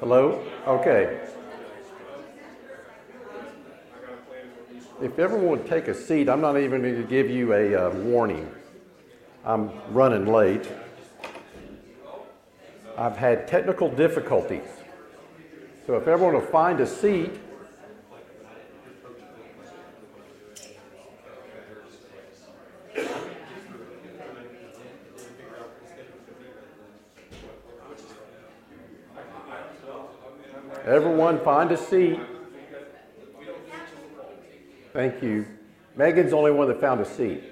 Hello? Okay. If everyone would take a seat, I'm not even going to give you a uh, warning. I'm running late. I've had technical difficulties. So if everyone will find a seat, Everyone find a seat. Thank you. Megan's the only one that found a seat.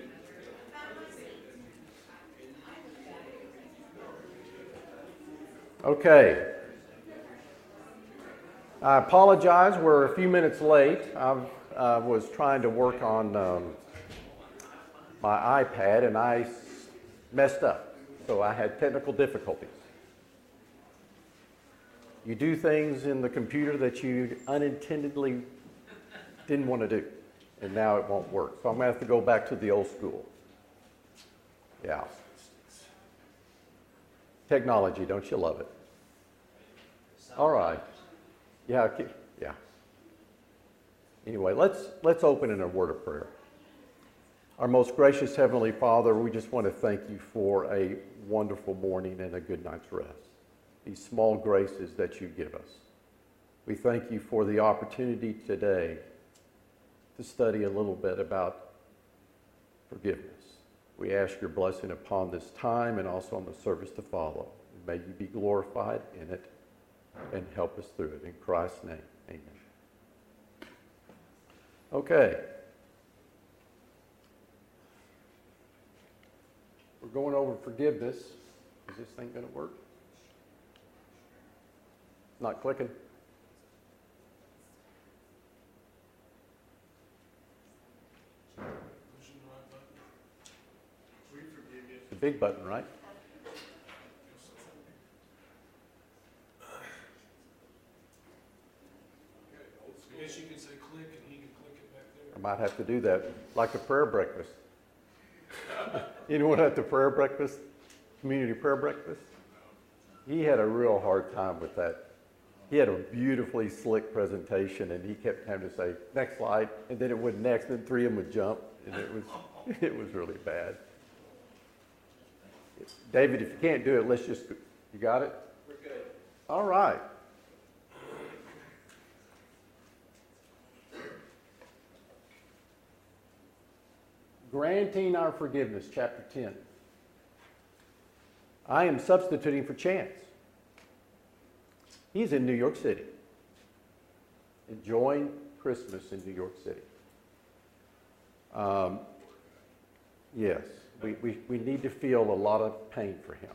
Okay. I apologize. We're a few minutes late. I uh, was trying to work on um, my iPad and I messed up. So I had technical difficulties. You do things in the computer that you unintendedly didn't want to do, and now it won't work. So I'm going to have to go back to the old school. Yeah. Technology, don't you love it? All right. Yeah, yeah. Anyway, let's let's open in a word of prayer. Our most gracious heavenly Father, we just want to thank you for a wonderful morning and a good night's rest these small graces that you give us. We thank you for the opportunity today to study a little bit about forgiveness. We ask your blessing upon this time and also on the service to follow. May you be glorified in it and help us through it. In Christ's name, amen. Okay. We're going over forgiveness. Is this thing going to work? Not clicking. The big button, right? I guess you can say click and he can click it back there. Might have to do that, like a prayer breakfast. Anyone at the prayer breakfast, community prayer breakfast? He had a real hard time with that he had a beautifully slick presentation, and he kept having to say next slide, and then it went next, and three of them would jump, and it was it was really bad. David, if you can't do it, let's just you got it. We're good. All right. Granting our forgiveness, chapter 10. I am substituting for Chance. He's in New York City, enjoying Christmas in New York City. Um, yes, we, we, we need to feel a lot of pain for him.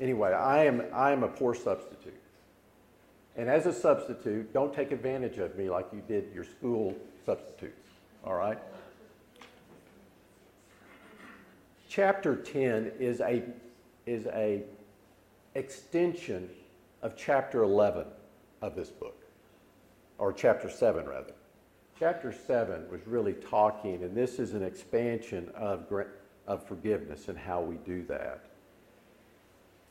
Anyway, I am, I am a poor substitute. And as a substitute, don't take advantage of me like you did your school substitutes, all right? Chapter 10 is a, is a extension of chapter 11 of this book, or chapter 7 rather. Chapter 7 was really talking, and this is an expansion of, of forgiveness and how we do that.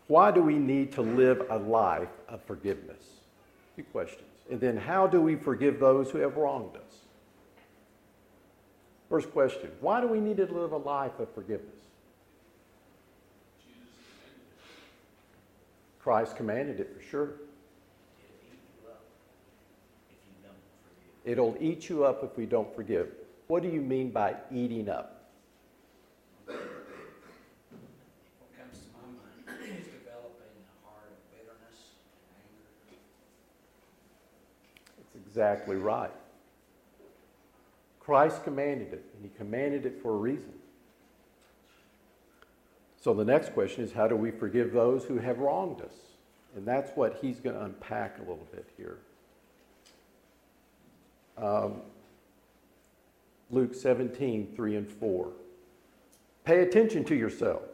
Why do we need to live a life of forgiveness? Two questions. And then, how do we forgive those who have wronged us? First question Why do we need to live a life of forgiveness? Christ commanded it for sure. It'll eat you up if we don't forgive. What do you mean by eating up? What comes to my mind is developing a heart of bitterness and anger. That's exactly right. Christ commanded it, and he commanded it for a reason. So the next question is how do we forgive those who have wronged us? And that's what he's going to unpack a little bit here. Um, Luke 17, 3 and 4. Pay attention to yourselves.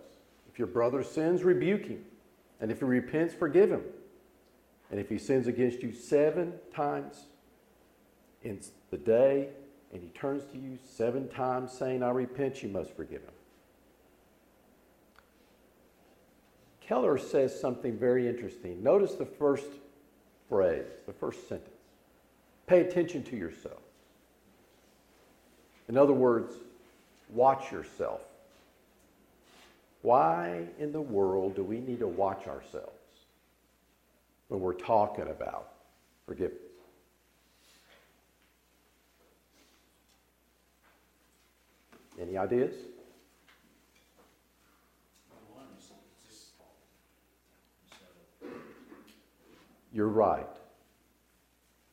If your brother sins, rebuke him. And if he repents, forgive him. And if he sins against you seven times in the day, and he turns to you seven times saying, I repent, you must forgive him. Keller says something very interesting. Notice the first phrase, the first sentence. Pay attention to yourself. In other words, watch yourself. Why in the world do we need to watch ourselves when we're talking about forgiveness? Any ideas? One is just, so, You're right.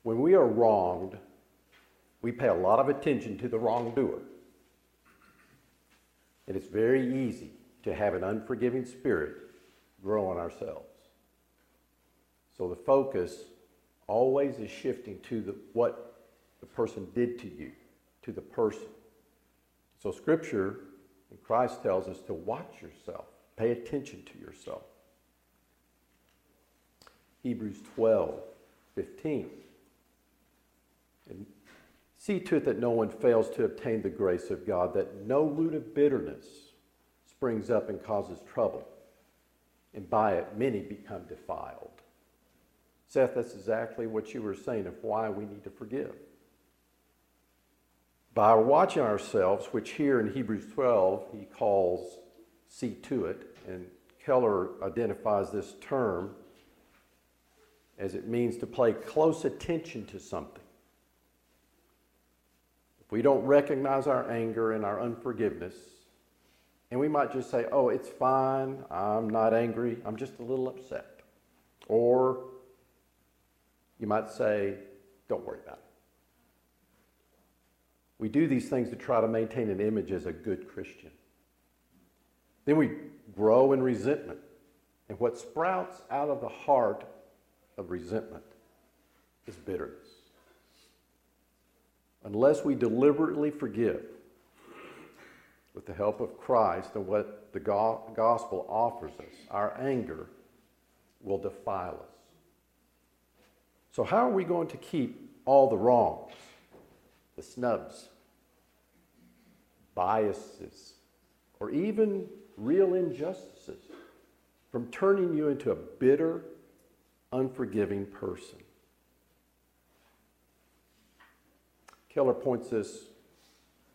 When we are wronged, we pay a lot of attention to the wrongdoer. And it's very easy to have an unforgiving spirit grow on ourselves. So the focus always is shifting to the, what the person did to you, to the person. So Scripture and Christ tells us to watch yourself, pay attention to yourself. Hebrews 12, 15. And see to it that no one fails to obtain the grace of God, that no root of bitterness springs up and causes trouble, and by it many become defiled. Seth, that's exactly what you were saying of why we need to forgive. By watching ourselves, which here in Hebrews 12 he calls see to it, and Keller identifies this term as it means to pay close attention to something. If we don't recognize our anger and our unforgiveness, and we might just say, oh, it's fine, I'm not angry, I'm just a little upset. Or you might say, don't worry about it. We do these things to try to maintain an image as a good Christian. Then we grow in resentment. And what sprouts out of the heart of resentment is bitterness. Unless we deliberately forgive with the help of Christ and what the gospel offers us, our anger will defile us. So, how are we going to keep all the wrongs, the snubs, biases, or even real injustices from turning you into a bitter, unforgiving person. Keller points us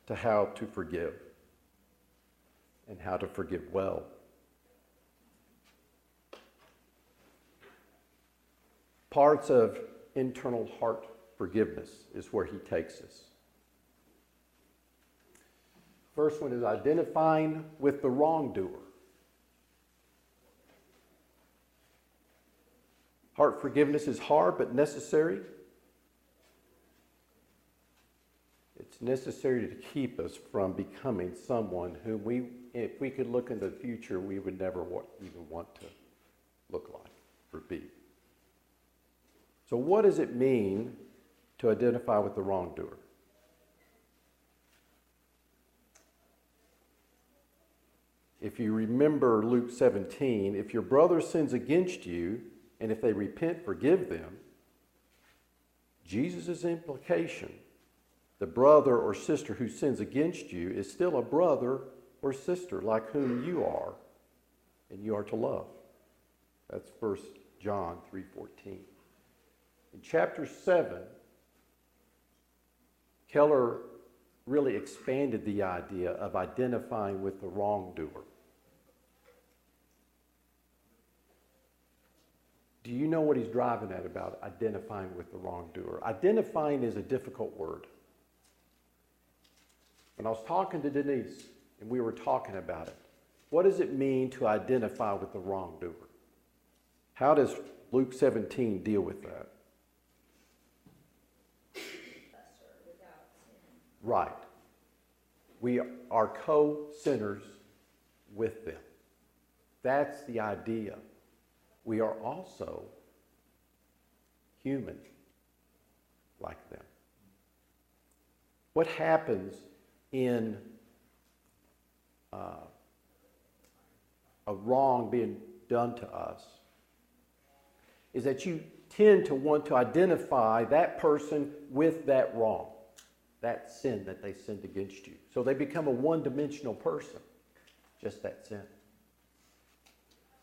to how to forgive and how to forgive well. Parts of internal heart forgiveness is where he takes us. First one is identifying with the wrongdoer. Heart forgiveness is hard but necessary. It's necessary to keep us from becoming someone whom we, if we could look into the future, we would never even want to look like or be. So, what does it mean to identify with the wrongdoer? If you remember Luke 17, if your brother sins against you, and if they repent, forgive them, Jesus' implication, the brother or sister who sins against you is still a brother or sister like whom you are, and you are to love. That's 1 John 3:14. In chapter 7, Keller really expanded the idea of identifying with the wrongdoer. Do you know what he's driving at about identifying with the wrongdoer? Identifying is a difficult word. When I was talking to Denise and we were talking about it, what does it mean to identify with the wrongdoer? How does Luke 17 deal with that? Right. We are co sinners with them. That's the idea. We are also human like them. What happens in uh, a wrong being done to us is that you tend to want to identify that person with that wrong that sin that they sinned against you. So they become a one dimensional person, just that sin.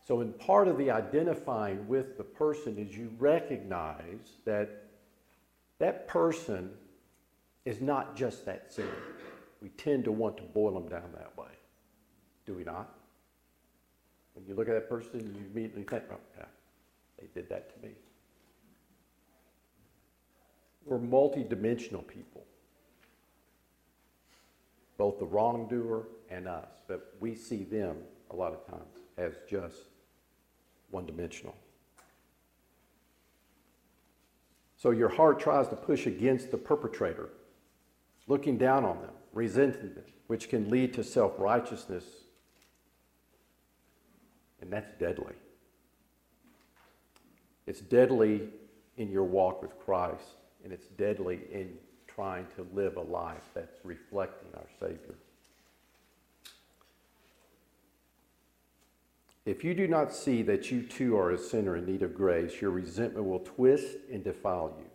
So, in part of the identifying with the person is you recognize that that person is not just that sinner. We tend to want to boil them down that way. Do we not? When you look at that person, you immediately think, oh, yeah, they did that to me. We're multidimensional people, both the wrongdoer and us, but we see them a lot of times as just one dimensional. So your heart tries to push against the perpetrator, looking down on them, resenting them, which can lead to self righteousness, and that's deadly. It's deadly in your walk with Christ, and it's deadly in trying to live a life that's reflecting our Savior. If you do not see that you too are a sinner in need of grace, your resentment will twist and defile you.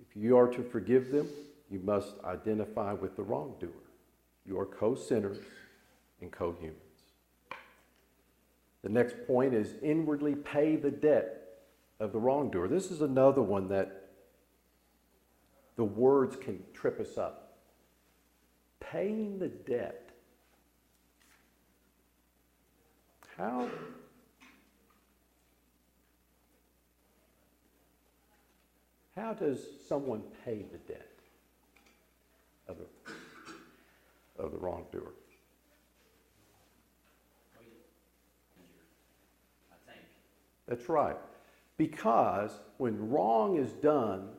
If you are to forgive them, you must identify with the wrongdoer. You are co sinners and co humans. The next point is inwardly pay the debt of the wrongdoer. This is another one that the words can trip us up. Paying the debt. How How does someone pay the debt of the, of the wrongdoer? That's right. Because when wrong is done,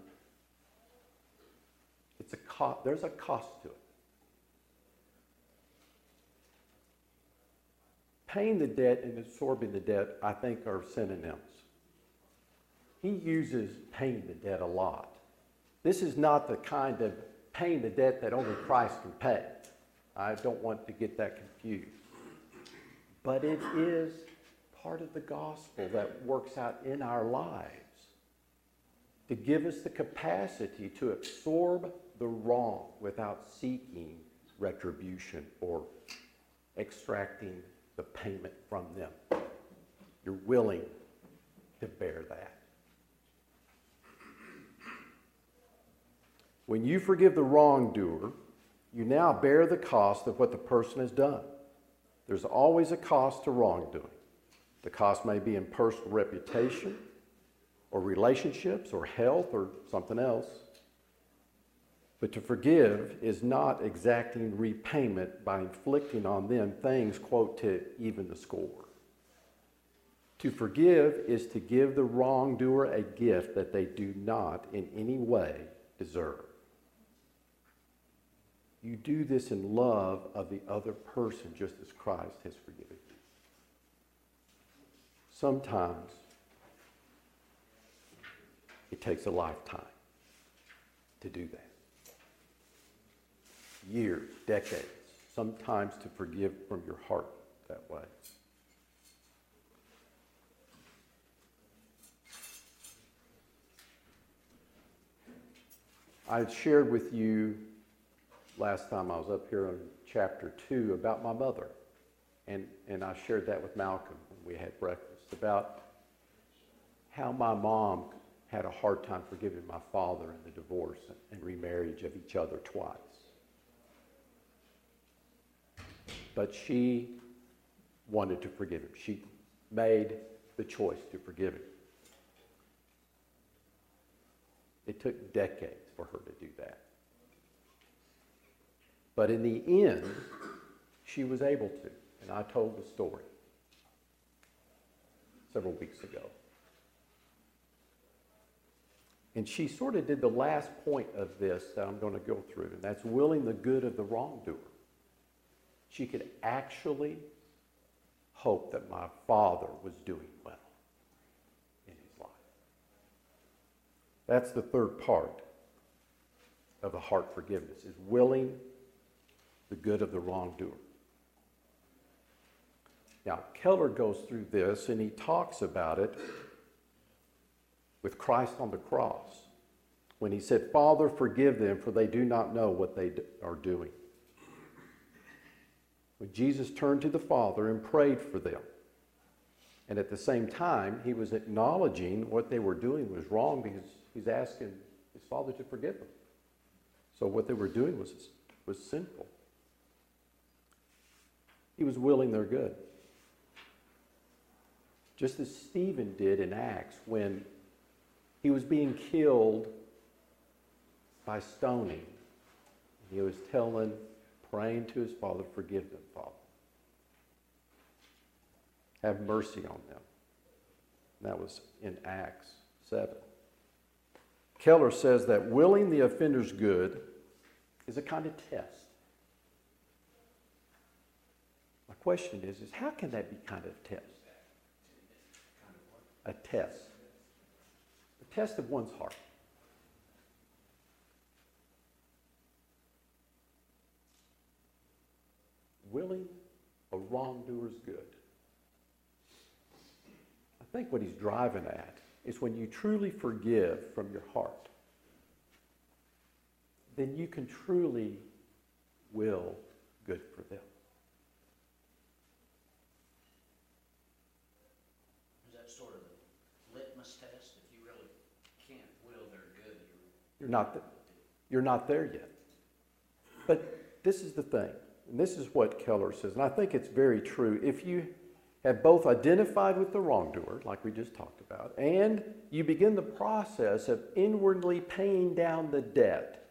it's a co- there's a cost to it. Paying the debt and absorbing the debt, I think, are synonyms. He uses paying the debt a lot. This is not the kind of paying the debt that only Christ can pay. I don't want to get that confused. But it is part of the gospel that works out in our lives to give us the capacity to absorb the wrong without seeking retribution or extracting the payment from them. You're willing to bear that. When you forgive the wrongdoer, you now bear the cost of what the person has done. There's always a cost to wrongdoing. The cost may be in personal reputation, or relationships, or health, or something else. But to forgive is not exacting repayment by inflicting on them things, quote, to even the score. To forgive is to give the wrongdoer a gift that they do not in any way deserve. You do this in love of the other person just as Christ has forgiven you. Sometimes it takes a lifetime to do that. Years, decades, sometimes to forgive from your heart that way. I shared with you last time I was up here in chapter 2 about my mother. And, and I shared that with Malcolm when we had breakfast about how my mom had a hard time forgiving my father in the divorce and remarriage of each other twice. But she wanted to forgive him. She made the choice to forgive him. It took decades for her to do that. But in the end, she was able to. And I told the story several weeks ago. And she sort of did the last point of this that I'm going to go through, and that's willing the good of the wrongdoer. She could actually hope that my father was doing well in his life. That's the third part of the heart forgiveness, is willing the good of the wrongdoer. Now, Keller goes through this and he talks about it with Christ on the cross when he said, Father, forgive them, for they do not know what they are doing. When Jesus turned to the Father and prayed for them, And at the same time, he was acknowledging what they were doing was wrong because he's asking his father to forgive them. So what they were doing was, was sinful. He was willing their good. Just as Stephen did in Acts when he was being killed by stoning. He was telling, praying to his father, forgive them, Father. Have mercy on them. And that was in Acts 7. Keller says that willing the offender's good is a kind of test. My question is, is how can that be kind of a test? A test. A test of one's heart. Willing a wrongdoer's good. I think what he's driving at is when you truly forgive from your heart, then you can truly will good for them. Is that sort of the litmus test? If you really can't will their good, you're. You're not, th- you're not there yet. But this is the thing, this is what Keller says, and I think it's very true. If you have both identified with the wrongdoer, like we just talked about, and you begin the process of inwardly paying down the debt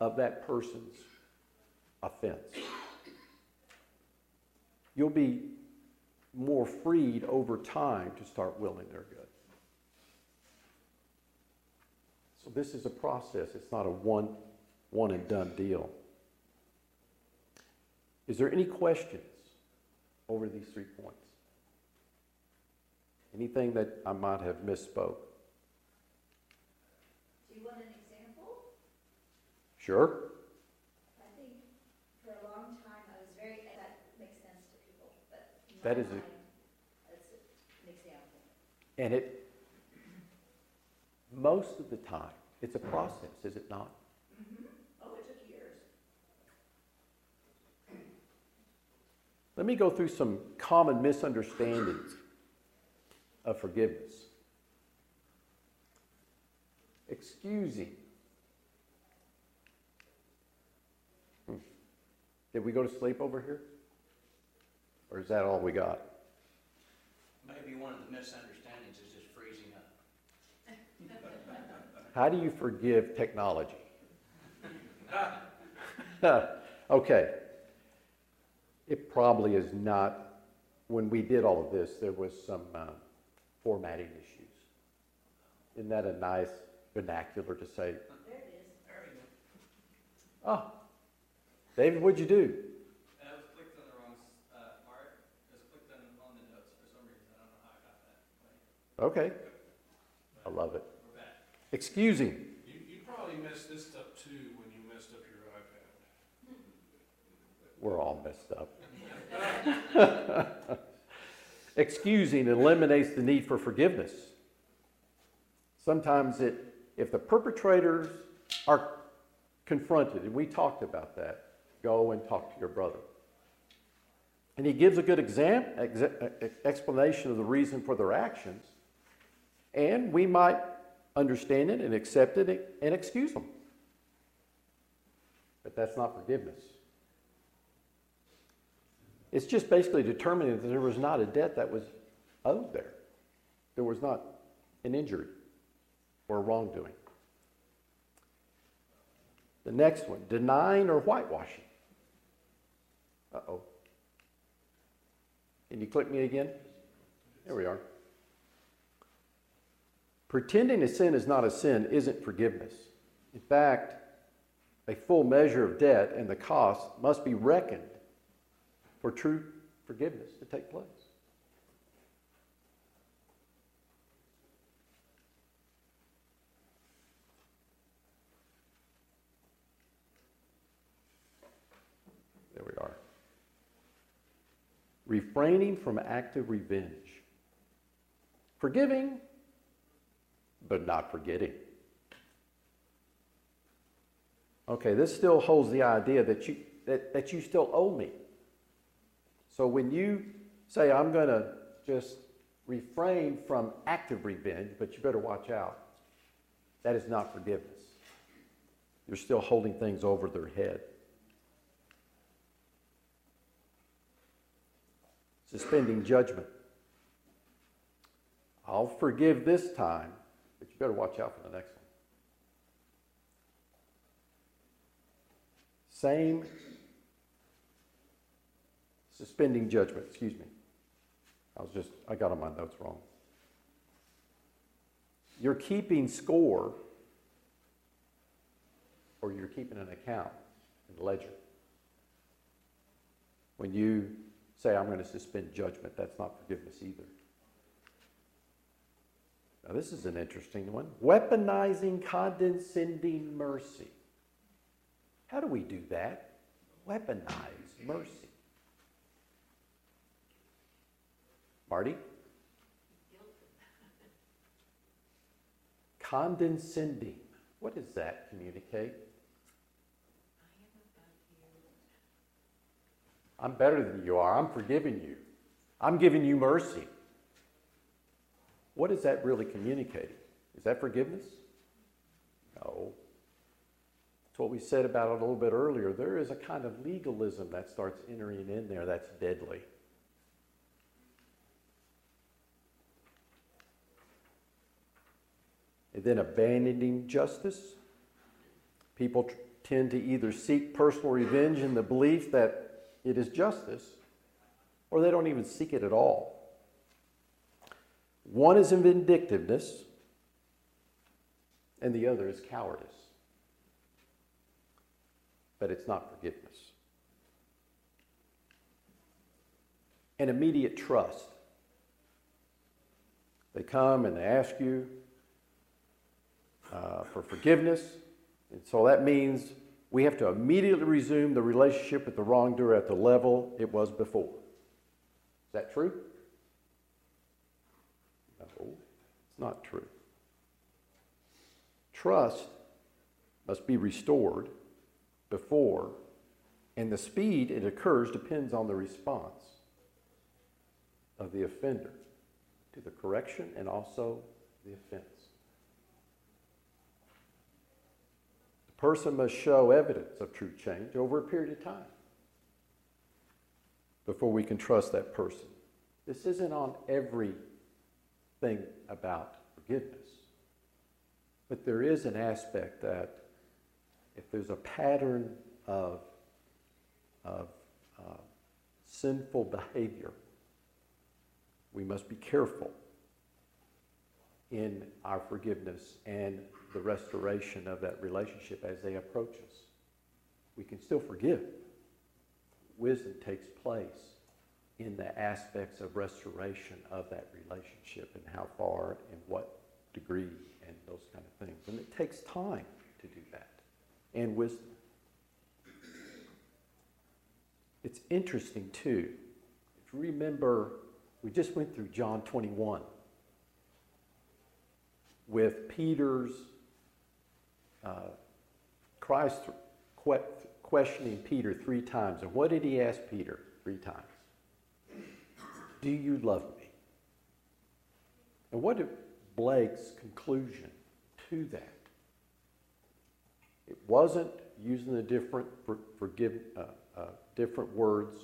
of that person's offense, you'll be more freed over time to start willing their good. So this is a process. It's not a one, one and done deal. Is there any questions over these three points? Anything that I might have misspoke? Do you want an example? Sure. I think for a long time, I was very, that makes sense to people, but That is a- that's an example. And it, most of the time, it's a process, is it not? Oh, it took years. Let me go through some common misunderstandings of forgiveness. Excusing. Hmm. Did we go to sleep over here? Or is that all we got? Maybe one of the misunderstandings is just freezing up. How do you forgive technology? okay. It probably is not, when we did all of this, there was some uh, formatting issues. Isn't that a nice vernacular to say, There it is. There you oh, David, what'd you do? I was clicked on the wrong uh, part. I was clicked on, on the notes for some reason. I don't know how I got that. But Okay. I love it. we're back. Excusing. You, you probably messed this up too when you messed up your iPad. We're all messed up. Excusing eliminates the need for forgiveness. Sometimes it, if the perpetrators are confronted, and we talked about that, go and talk to your brother. And he gives a good exam, exa- e- explanation of the reason for their actions, and we might understand it and accept it and excuse them. But that's not forgiveness. It's just basically determining that there was not a debt that was owed there. There was not an injury or a wrongdoing. The next one, denying or whitewashing. Uh oh. Can you click me again? There we are. Pretending a sin is not a sin isn't forgiveness. In fact, a full measure of debt and the cost must be reckoned for true forgiveness to take place. There we are. Refraining from active revenge. Forgiving, but not forgetting. Okay, this still holds the idea that you, that, that you still owe me. So when you say, I'm going to just refrain from active revenge, but you better watch out. That is not forgiveness. You're still holding things over their head. Suspending judgment. I'll forgive this time, but you better watch out for the next one. Same suspending judgment, excuse me. I was just, I got on my notes wrong. You're keeping score or you're keeping an account the ledger. When you say, I'm going to suspend judgment, that's not forgiveness either. Now, this is an interesting one. Weaponizing condescending mercy. How do we do that? Weaponize mercy. Marty? Condescending. What does that communicate? I'm better than you are. I'm forgiving you. I'm giving you mercy. What is that really communicating? Is that forgiveness? No. It's what we said about it a little bit earlier. There is a kind of legalism that starts entering in there that's deadly. Then abandoning justice. People tr- tend to either seek personal revenge in the belief that it is justice, or they don't even seek it at all. One is in vindictiveness, and the other is cowardice. But it's not forgiveness. An immediate trust. They come and they ask you uh, for forgiveness, and so that means we have to immediately resume the relationship with the wrongdoer at the level it was before. Is that true? No, it's not true. Trust must be restored before, and the speed it occurs depends on the response of the offender to the correction and also the offense. The person must show evidence of true change over a period of time before we can trust that person. This isn't on everything about forgiveness, but there is an aspect that if there's a pattern of, of uh, sinful behavior, we must be careful in our forgiveness and the restoration of that relationship as they approach us. We can still forgive. Wisdom takes place in the aspects of restoration of that relationship and how far and what degree and those kind of things. And it takes time to do that and wisdom. It's interesting, too. If you remember, we just went through John 21 with Peter's uh, Christ que- questioning Peter three times. And what did he ask Peter three times? Do you love me? And what is Blake's conclusion to that? It wasn't using the different for, forgive, uh, uh, different words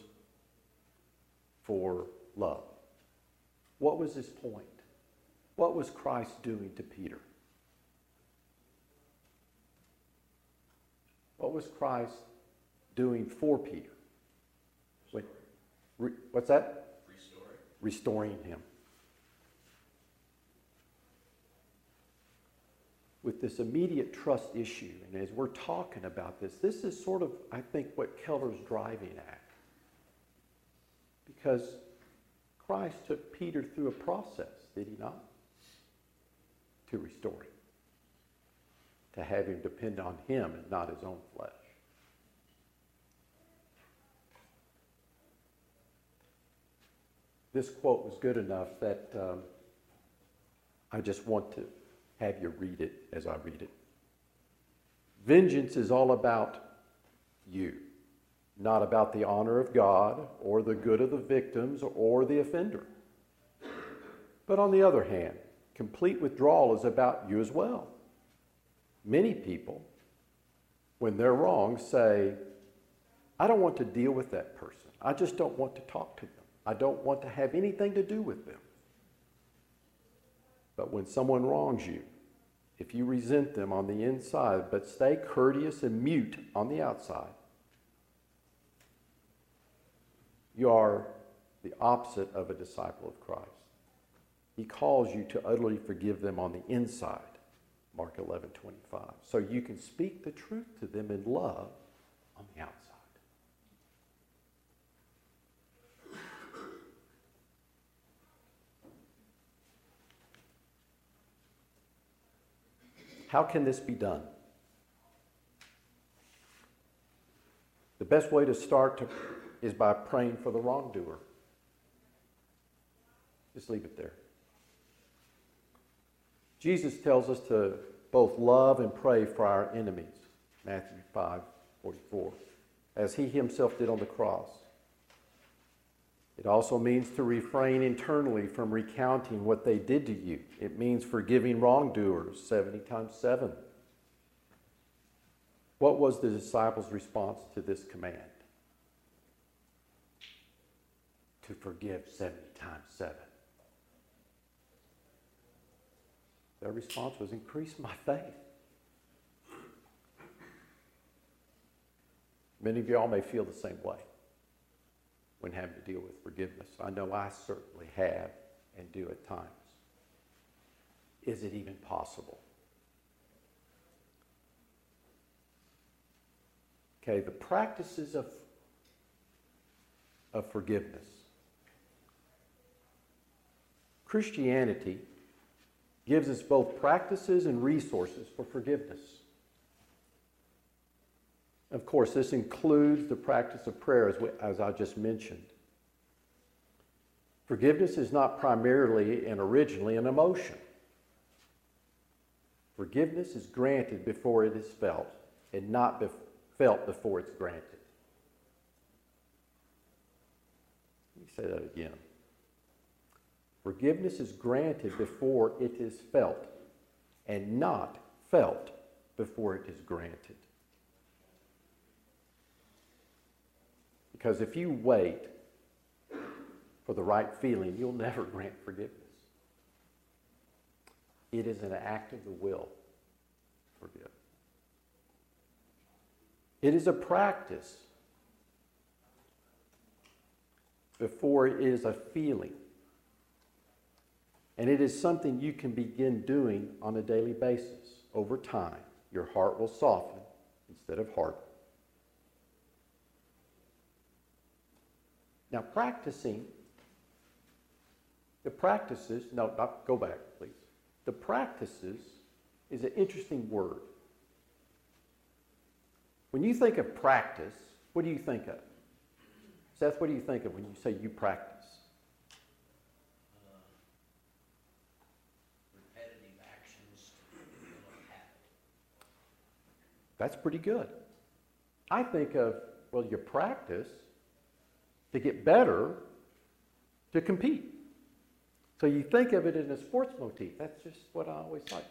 for love. What was his point? What was Christ doing to Peter? What was Christ doing for Peter? Re, what's that? Restoring. Restoring him. With this immediate trust issue, and as we're talking about this, this is sort of, I think, what Keller's driving at. Because Christ took Peter through a process, did he not? To restore him, to have him depend on him and not his own flesh. This quote was good enough that um, I just want to have you read it as I read it. Vengeance is all about you, not about the honor of God or the good of the victims or the offender. But on the other hand, complete withdrawal is about you as well. Many people, when they're wrong, say, I don't want to deal with that person. I just don't want to talk to them. I don't want to have anything to do with them. But when someone wrongs you, if you resent them on the inside, but stay courteous and mute on the outside, you are the opposite of a disciple of Christ. He calls you to utterly forgive them on the inside, Mark 11 25. So you can speak the truth to them in love on the outside. How can this be done? The best way to start to, is by praying for the wrongdoer. Just leave it there. Jesus tells us to both love and pray for our enemies, Matthew 5 44, as he himself did on the cross. It also means to refrain internally from recounting what they did to you. It means forgiving wrongdoers 70 times 7. What was the disciples' response to this command? To forgive 70 times 7. Their response was increase my faith. Many of y'all may feel the same way when having to deal with forgiveness. I know I certainly have and do at times. Is it even possible? Okay, the practices of, of forgiveness. Christianity gives us both practices and resources for forgiveness. Of course, this includes the practice of prayer, as, we, as I just mentioned. Forgiveness is not primarily and originally an emotion. Forgiveness is granted before it is felt, and not bef- felt before it's granted. Let me say that again. Forgiveness is granted before it is felt, and not felt before it is granted. Because if you wait for the right feeling, you'll never grant forgiveness. It is an act of the will to forgive. It is a practice before it is a feeling. And it is something you can begin doing on a daily basis. Over time, your heart will soften instead of harden. Now, practicing, the practices, no, not, go back, please. The practices is an interesting word. When you think of practice, what do you think of? Seth, what do you think of when you say you practice? Uh, Repetitive actions to build a habit. That's pretty good. I think of, well, you practice to get better to compete. So you think of it in a sports motif. That's just what I always like.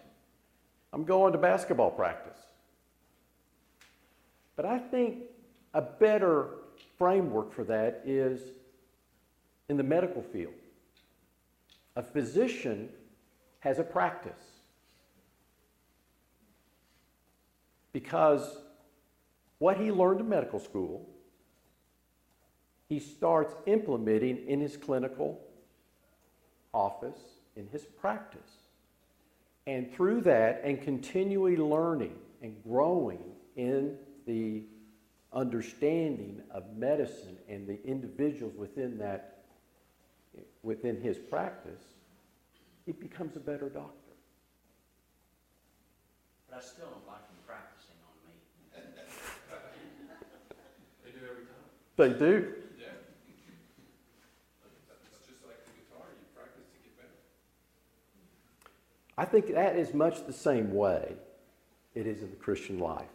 I'm going to basketball practice. But I think a better framework for that is in the medical field. A physician has a practice because what he learned in medical school he starts implementing in his clinical office, in his practice. And through that, and continually learning and growing in the understanding of medicine and the individuals within that, within his practice, he becomes a better doctor. But I still don't like them practicing on me. They do every time. They do. I think that is much the same way it is in the Christian life.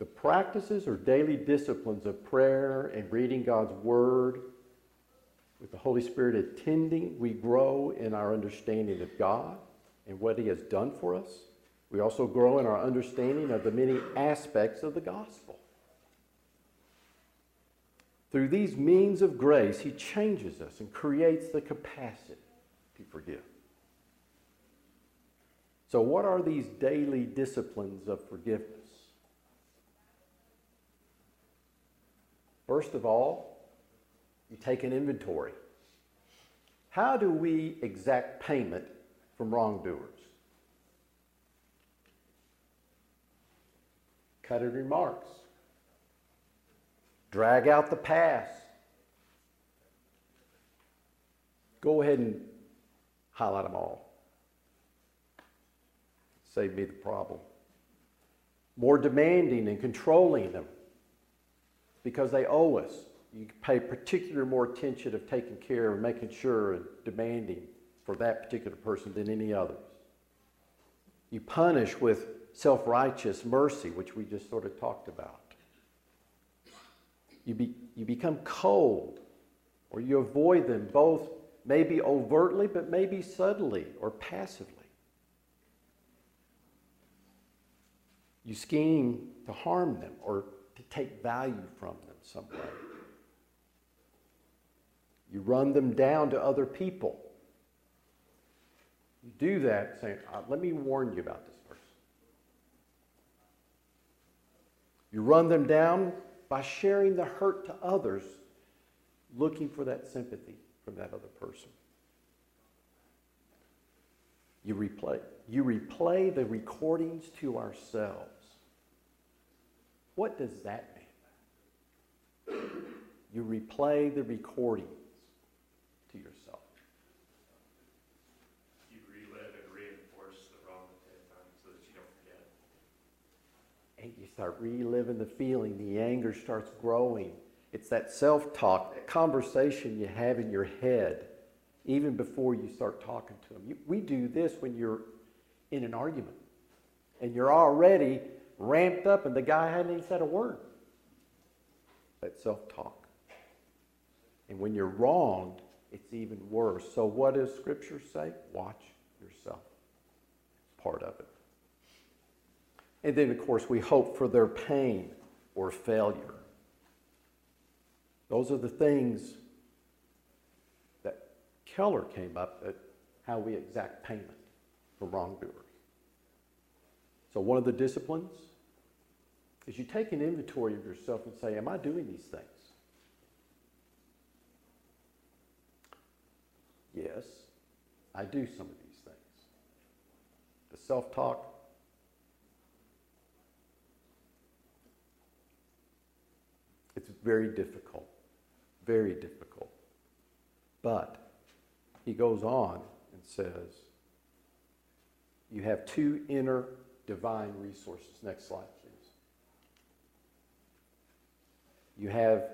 The practices or daily disciplines of prayer and reading God's Word With the Holy Spirit attending, we grow in our understanding of God and what He has done for us. We also grow in our understanding of the many aspects of the gospel. Through these means of grace, He changes us and creates the capacity to forgive. So, what are these daily disciplines of forgiveness? First of all, you take an inventory. How do we exact payment from wrongdoers? Cutting remarks. Drag out the past. Go ahead and highlight them all. Save me the problem. More demanding and controlling them because they owe us. You pay particular more attention of taking care and making sure and demanding for that particular person than any others. You punish with self righteous mercy, which we just sort of talked about. You, be, you become cold or you avoid them both, maybe overtly, but maybe subtly or passively. You scheme to harm them or to take value from them some way. You run them down to other people. You do that saying, uh, let me warn you about this person. You run them down by sharing the hurt to others, looking for that sympathy from that other person. You replay, you replay the recordings to ourselves. What does that mean? You replay the recordings to yourself. You relive and reinforce the wrong ten times so that you don't forget. And you start reliving the feeling, the anger starts growing. It's that self talk, that conversation you have in your head even before you start talking to them. You, we do this when you're in an argument and you're already ramped up and the guy hadn't even said a word. That self talk. And when you're wronged, it's even worse. So, what does Scripture say? Watch yourself. Part of it. And then, of course, we hope for their pain or failure. Those are the things that Keller came up at how we exact payment for wrongdoers. So, one of the disciplines is you take an inventory of yourself and say, Am I doing these things? Yes, I do some of these things. The self talk, it's very difficult, very difficult. But he goes on and says, You have two inner divine resources. Next slide, please. You have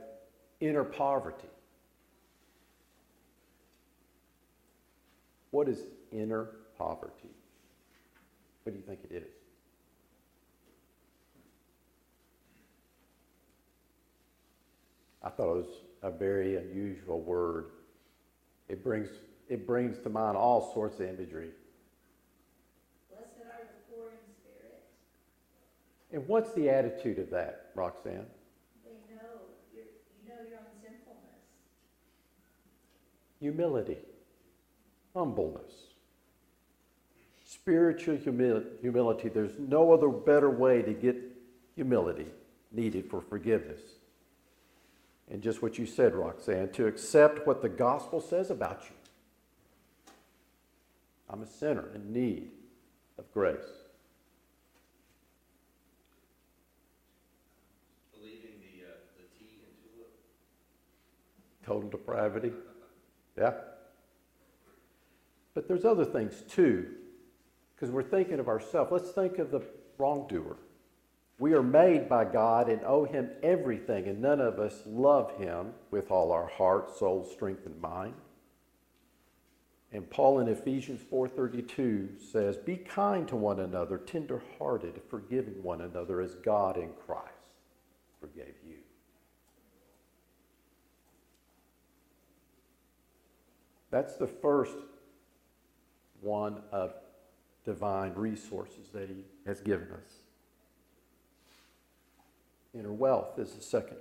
inner poverty. What is inner poverty? What do you think it is? I thought it was a very unusual word. It brings, it brings to mind all sorts of imagery. Blessed are the poor in spirit. And what's the attitude of that, Roxanne? They know, you're, you know your own sinfulness. Humility, humbleness, spiritual humi- humility. There's no other better way to get humility needed for forgiveness. And just what you said, Roxanne, to accept what the gospel says about you. I'm a sinner in need of grace. Believing the, uh, the T in tulip. total depravity. Yeah. But there's other things too, because we're thinking of ourselves. Let's think of the wrongdoer. We are made by God and owe Him everything, and none of us love Him with all our heart, soul, strength, and mind. And Paul in Ephesians 4:32 says, "Be kind to one another, tender-hearted, forgiving one another as God in Christ forgave you." That's the first one of divine resources that He has given us. Inner wealth is the second.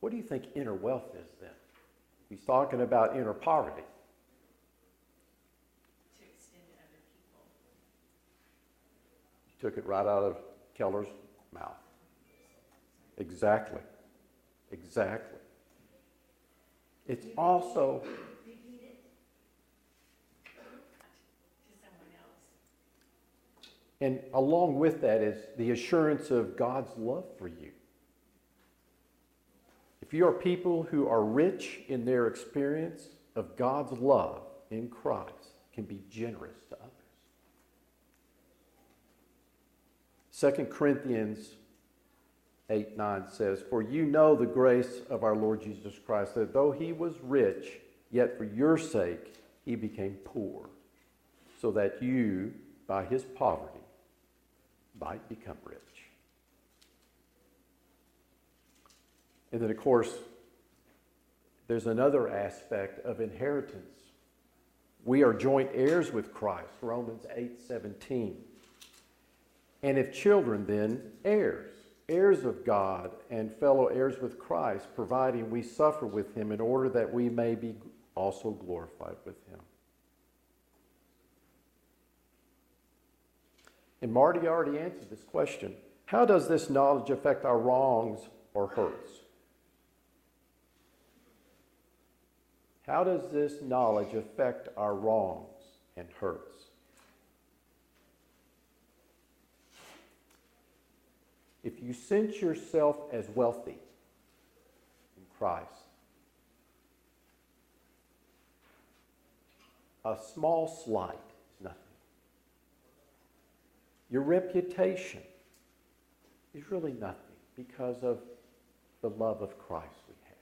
What do you think inner wealth is then? He's talking about inner poverty. to extend to other people. Took it right out of Keller's mouth. Exactly. Exactly. It's also Repeat it. To someone else. And along with that is the assurance of God's love for you. If you are people who are rich in their experience of God's love in Christ, can be generous to others. 2 Corinthians 8 9 says, For you know the grace of our Lord Jesus Christ, that though he was rich, yet for your sake he became poor, so that you, by his poverty, might become rich. And then, of course, there's another aspect of inheritance. We are joint heirs with Christ, Romans 8 17. And if children, then heirs, heirs of God and fellow heirs with Christ, providing we suffer with him in order that we may be also glorified with him. And Marty already answered this question. How does this knowledge affect our wrongs or hurts? How does this knowledge affect our wrongs and hurts? If you sense yourself as wealthy in Christ, a small slight. Your reputation is really nothing because of the love of Christ we have.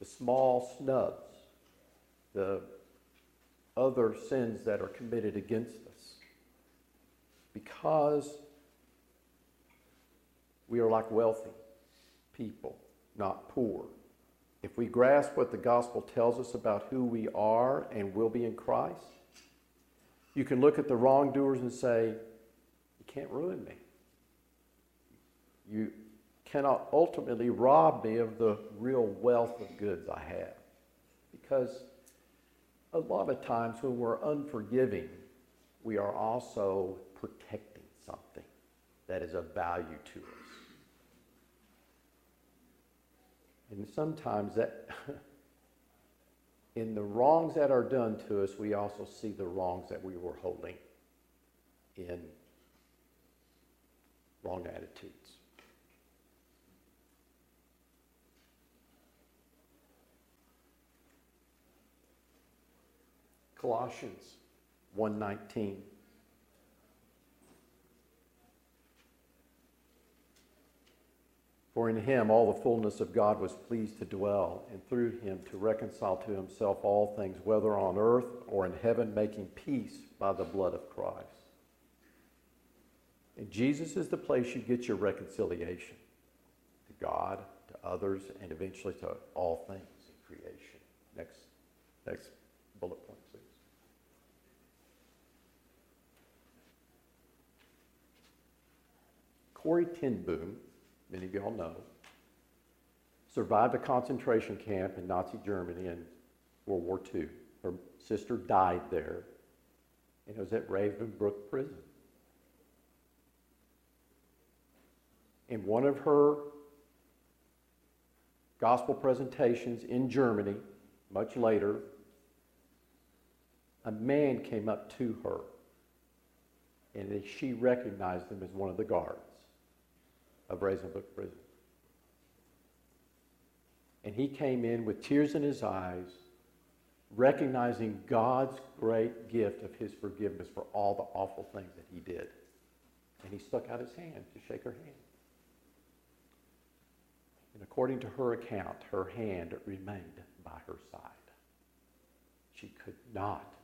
The small snubs, the other sins that are committed against us, because we are like wealthy people, not poor. If we grasp what the gospel tells us about who we are and will be in Christ, you can look at the wrongdoers and say, You can't ruin me. You cannot ultimately rob me of the real wealth of goods I have. Because a lot of times when we're unforgiving, we are also protecting something that is of value to us. And sometimes that, in the wrongs that are done to us, we also see the wrongs that we were holding in wrong attitudes. Colossians 119. For in him all the fullness of God was pleased to dwell, and through him to reconcile to himself all things, whether on earth or in heaven, making peace by the blood of Christ. And Jesus is the place you get your reconciliation to God, to others, and eventually to all things in creation. Next, next bullet point, please. Corrie ten Boom many of y'all know, survived a concentration camp in Nazi Germany in World War II. Her sister died there, and it was at Ravenbrook Prison. In one of her gospel presentations in Germany, much later, a man came up to her, and she recognized him as one of the guards of Ravenbrook Prison. And he came in with tears in his eyes, recognizing God's great gift of his forgiveness for all the awful things that he did. And he stuck out his hand to shake her hand. And according to her account, her hand remained by her side. She could not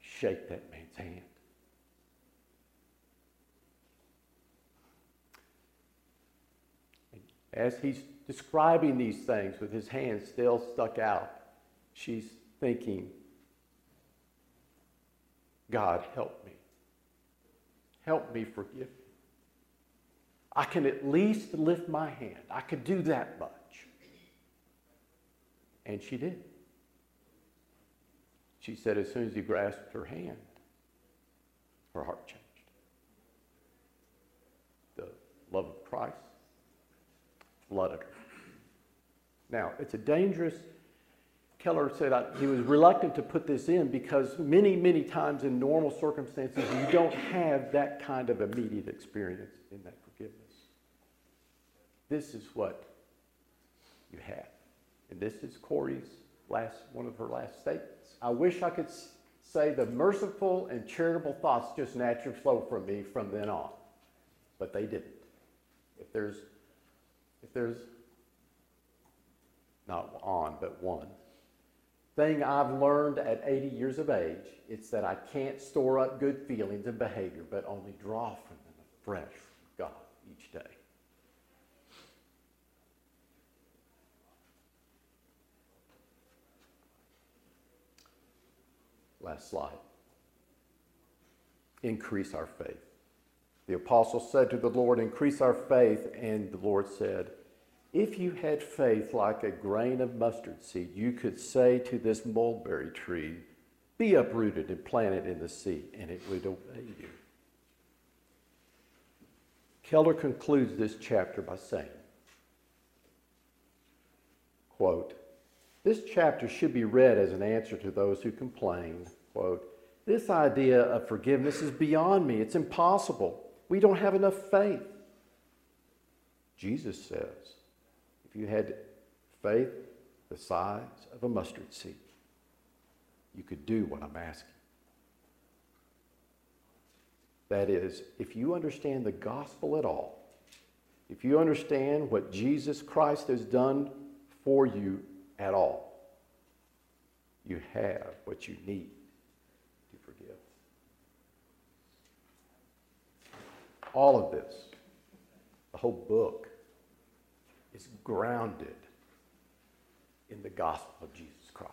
shake that man's hand. As he's describing these things with his hand still stuck out, she's thinking, God, help me. Help me forgive. I can at least lift my hand. I could do that much. And she did. She said, as soon as he grasped her hand, her heart changed. The love of Christ flooded her. Now, it's a dangerous, Keller said I, he was reluctant to put this in because many, many times in normal circumstances, you don't have that kind of immediate experience in that forgiveness. This is what you have. And this is Corrie's last, one of her last statements. I wish I could say the merciful and charitable thoughts just naturally flow from me from then on, but they didn't. If there's, if there's not on, but one thing I've learned at 80 years of age, it's that I can't store up good feelings and behavior, but only draw from them afresh from God each day. Last slide. Increase our faith. The apostle said to the Lord, Increase our faith. And the Lord said, If you had faith like a grain of mustard seed, you could say to this mulberry tree, Be uprooted and planted in the sea, and it would obey you. Keller concludes this chapter by saying, quote, this chapter should be read as an answer to those who complain, quote, this idea of forgiveness is beyond me. It's impossible. We don't have enough faith. Jesus says, if you had faith the size of a mustard seed, you could do what I'm asking. That is, if you understand the gospel at all, if you understand what Jesus Christ has done for you at all, you have what you need to forgive. All of this, the whole book, is grounded in the gospel of Jesus Christ.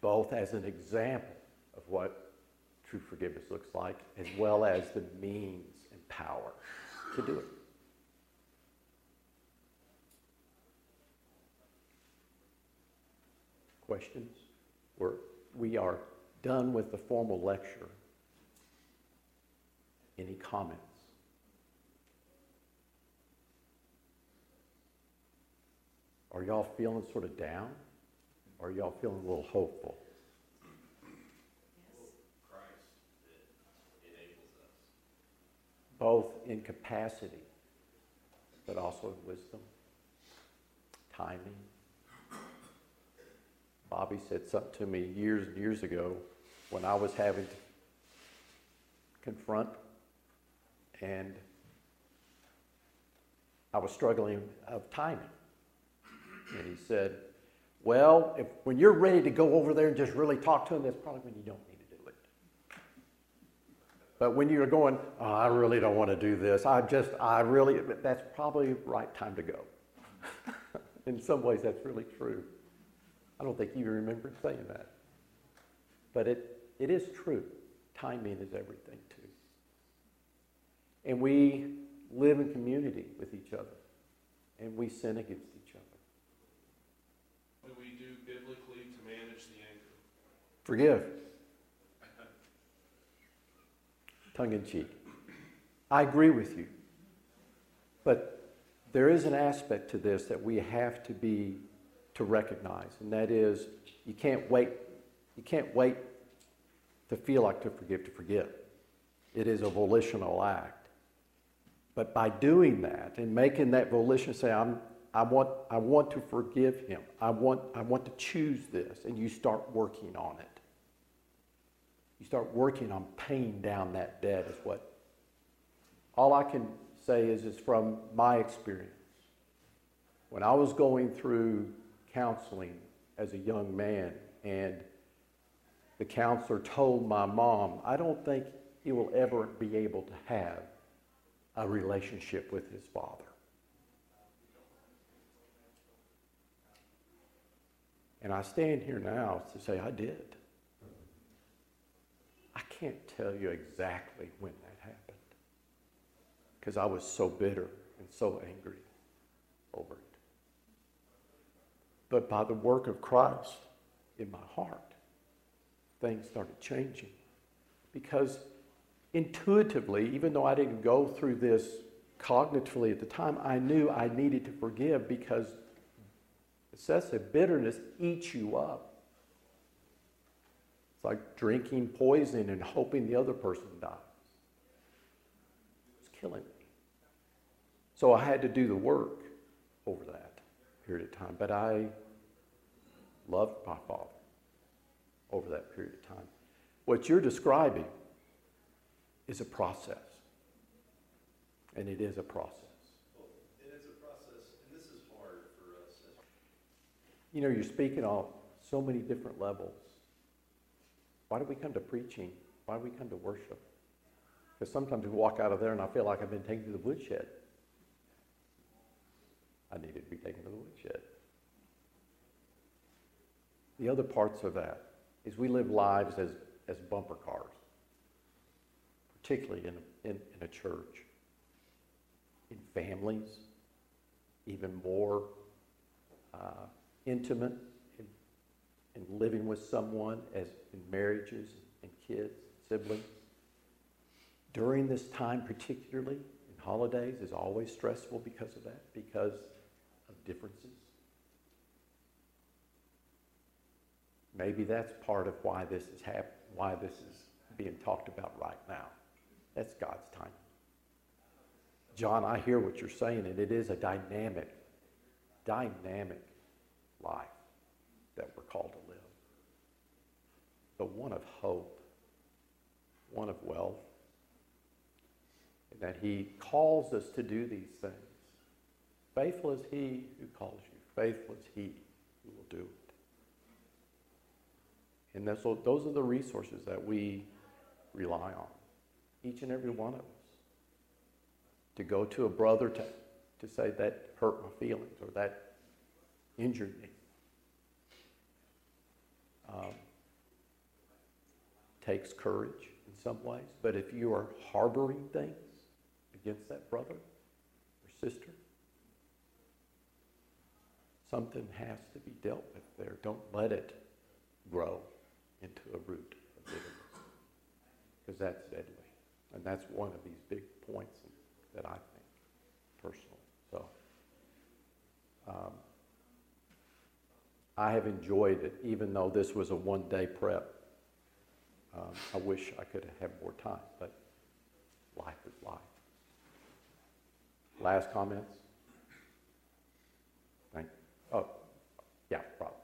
Both as an example of what true forgiveness looks like, as well as the means and power to do it. Questions? We're, we are done with the formal lecture. Any comments? Are y'all feeling sort of down? Or are y'all feeling a little hopeful? Both in capacity, but also in wisdom, timing. Bobby said something to me years and years ago when I was having to confront and I was struggling of timing. And he said, Well, if, when you're ready to go over there and just really talk to him, that's probably when you don't need to do it. But when you're going, oh, I really don't want to do this, I just, I really, that's probably the right time to go. In some ways, that's really true. I don't think you remember saying that. But it, it is true. Timing is everything, too. And we live in community with each other, and we sin against each other. What do we do biblically to manage the anger? Forgive. Tongue in cheek. I agree with you. But there is an aspect to this that we have to be to recognize, and that is you can't wait you can't wait to feel like to forgive to forgive. It is a volitional act. But by doing that and making that volition say, I'm, I, want, I want to forgive him, I want, I want to choose this, and you start working on it. You start working on paying down that debt, is what all I can say is, is from my experience. When I was going through counseling as a young man, and the counselor told my mom, I don't think he will ever be able to have a relationship with his Father. And I stand here now to say I did. I can't tell you exactly when that happened because I was so bitter and so angry over it. But by the work of Christ in my heart, things started changing. Because intuitively, even though I didn't go through this cognitively at the time, I knew I needed to forgive because excessive bitterness eats you up. It's like drinking poison and hoping the other person dies. It was killing me. So I had to do the work over that period of time. But I loved my father over that period of time. What you're describing is a process. And it is a process. It is a process, and this is hard for us. as- You know, you're speaking on so many different levels. Why do we come to preaching? Why do we come to worship? Because sometimes we walk out of there and I feel like I've been taken to the woodshed. I needed to be taken to the woodshed. The other parts of that is we live lives as, as bumper cars, particularly in, in, in a church, in families, even more uh, intimate in, in living with someone as in marriages and kids, siblings. During this time, particularly in holidays, is always stressful because of that, because differences. Maybe that's part of why this is hap- why this is being talked about right now. That's God's time. John, I hear what you're saying, and it is a dynamic, dynamic life that we're called to live. But one of hope, one of wealth, and that He calls us to do these things. Faithful is He who calls you, faithful is He who will do it. And that's, so those are the resources that we rely on, each and every one of us. To go to a brother to, to say that hurt my feelings or that injured me. Um, takes courage in some ways, but if you are harboring things against that brother or sister, something has to be dealt with there. Don't let it grow into a root of bitterness because that's deadly. And that's one of these big points that I think personally. So um, I have enjoyed it, even though this was a one-day prep. Um, I wish I could have had more time, but life is life. Last comments? Oh, yeah, Rob.